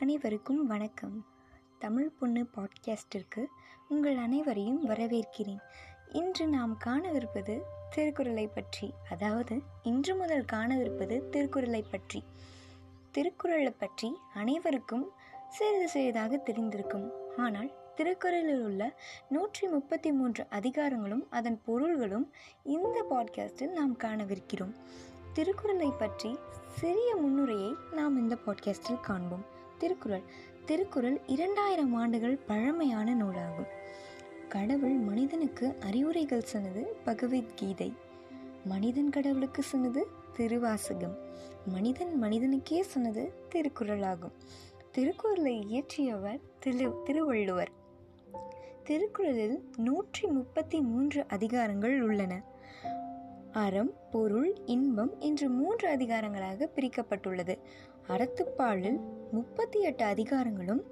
அனைவருக்கும் வணக்கம். தமிழ் பொண்ணு பாட்காஸ்டிற்கு உங்கள் அனைவரையும் வரவேற்கிறேன். இன்று நாம் காணவிருப்பது திருக்குறளை பற்றி அதாவது இன்று முதல் காணவிருப்பது திருக்குறளை பற்றி. திருக்குறளை பற்றி அனைவருக்கும் சிறிது சிறிதாக தெரிந்திருக்கும். ஆனால் திருக்குறளில் உள்ள நூற்றி முப்பத்தி மூன்று அதிகாரங்களும் அதன் பொருள்களும் இந்த பாட்காஸ்டில் நாம் காணவிருக்கிறோம். திருக்குறளை பற்றி சிறிய முன்னுரையை நாம் இந்த பாட்காஸ்டில் காண்போம். திருக்குறள். திருக்குறள் இரண்டாயிரம் ஆண்டுகள் பழமையான நூலாகும். கடவுள் மனிதனுக்கு அறிவுரைகள் சொன்னது பகவத்கீதை மனிதன் கடவுளுக்கு சொன்னது திருவாசகம். மனிதன் மனிதனுக்கே சொன்னது திருக்குறள் ஆகும் திருக்குறளை இயற்றியவர் திரு திருவள்ளுவர். திருக்குறளில் நூற்றி முப்பத்தி மூன்று அதிகாரங்கள் உள்ளன. அறம் பொருள் இன்பம் என்று மூன்று அதிகாரங்களாக பிரிக்கப்பட்டுள்ளது. அறத்துப்பாலில் முப்பத்தி எட்டு அதிகாரங்களும்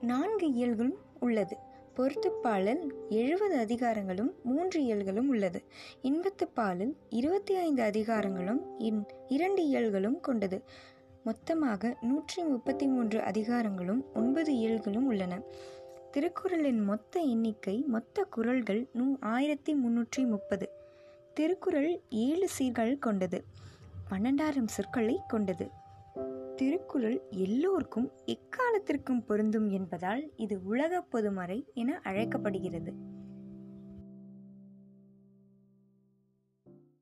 நான்கு இயல்களும் உள்ளது. பொருத்துப்பாலில் எழுபது அதிகாரங்களும் மூன்று இயல்களும் உள்ளது. இன்பத்துப்பாலில் இருபத்தி ஐந்து அதிகாரங்களும் இன் இரண்டு இயல்களும் கொண்டது. மொத்தமாக நூற்றி முப்பத்தி மூன்று அதிகாரங்களும் ஒன்பது இயல்களும் உள்ளன. திருக்குறளின் மொத்த எண்ணிக்கை மொத்த குரல்கள் நூ ஆயிரத்தி முன்னூற்றி முப்பது. திருக்குறள் ஏழு சீர்கள் கொண்டது பன்னெண்டாயிரம் சொற்களை கொண்டது. திருக்குறள் எல்லோருக்கும் எக்காலத்திற்கும் பொருந்தும் என்பதால் இது உலக பொதுமறை என அழைக்கப்படுகிறது.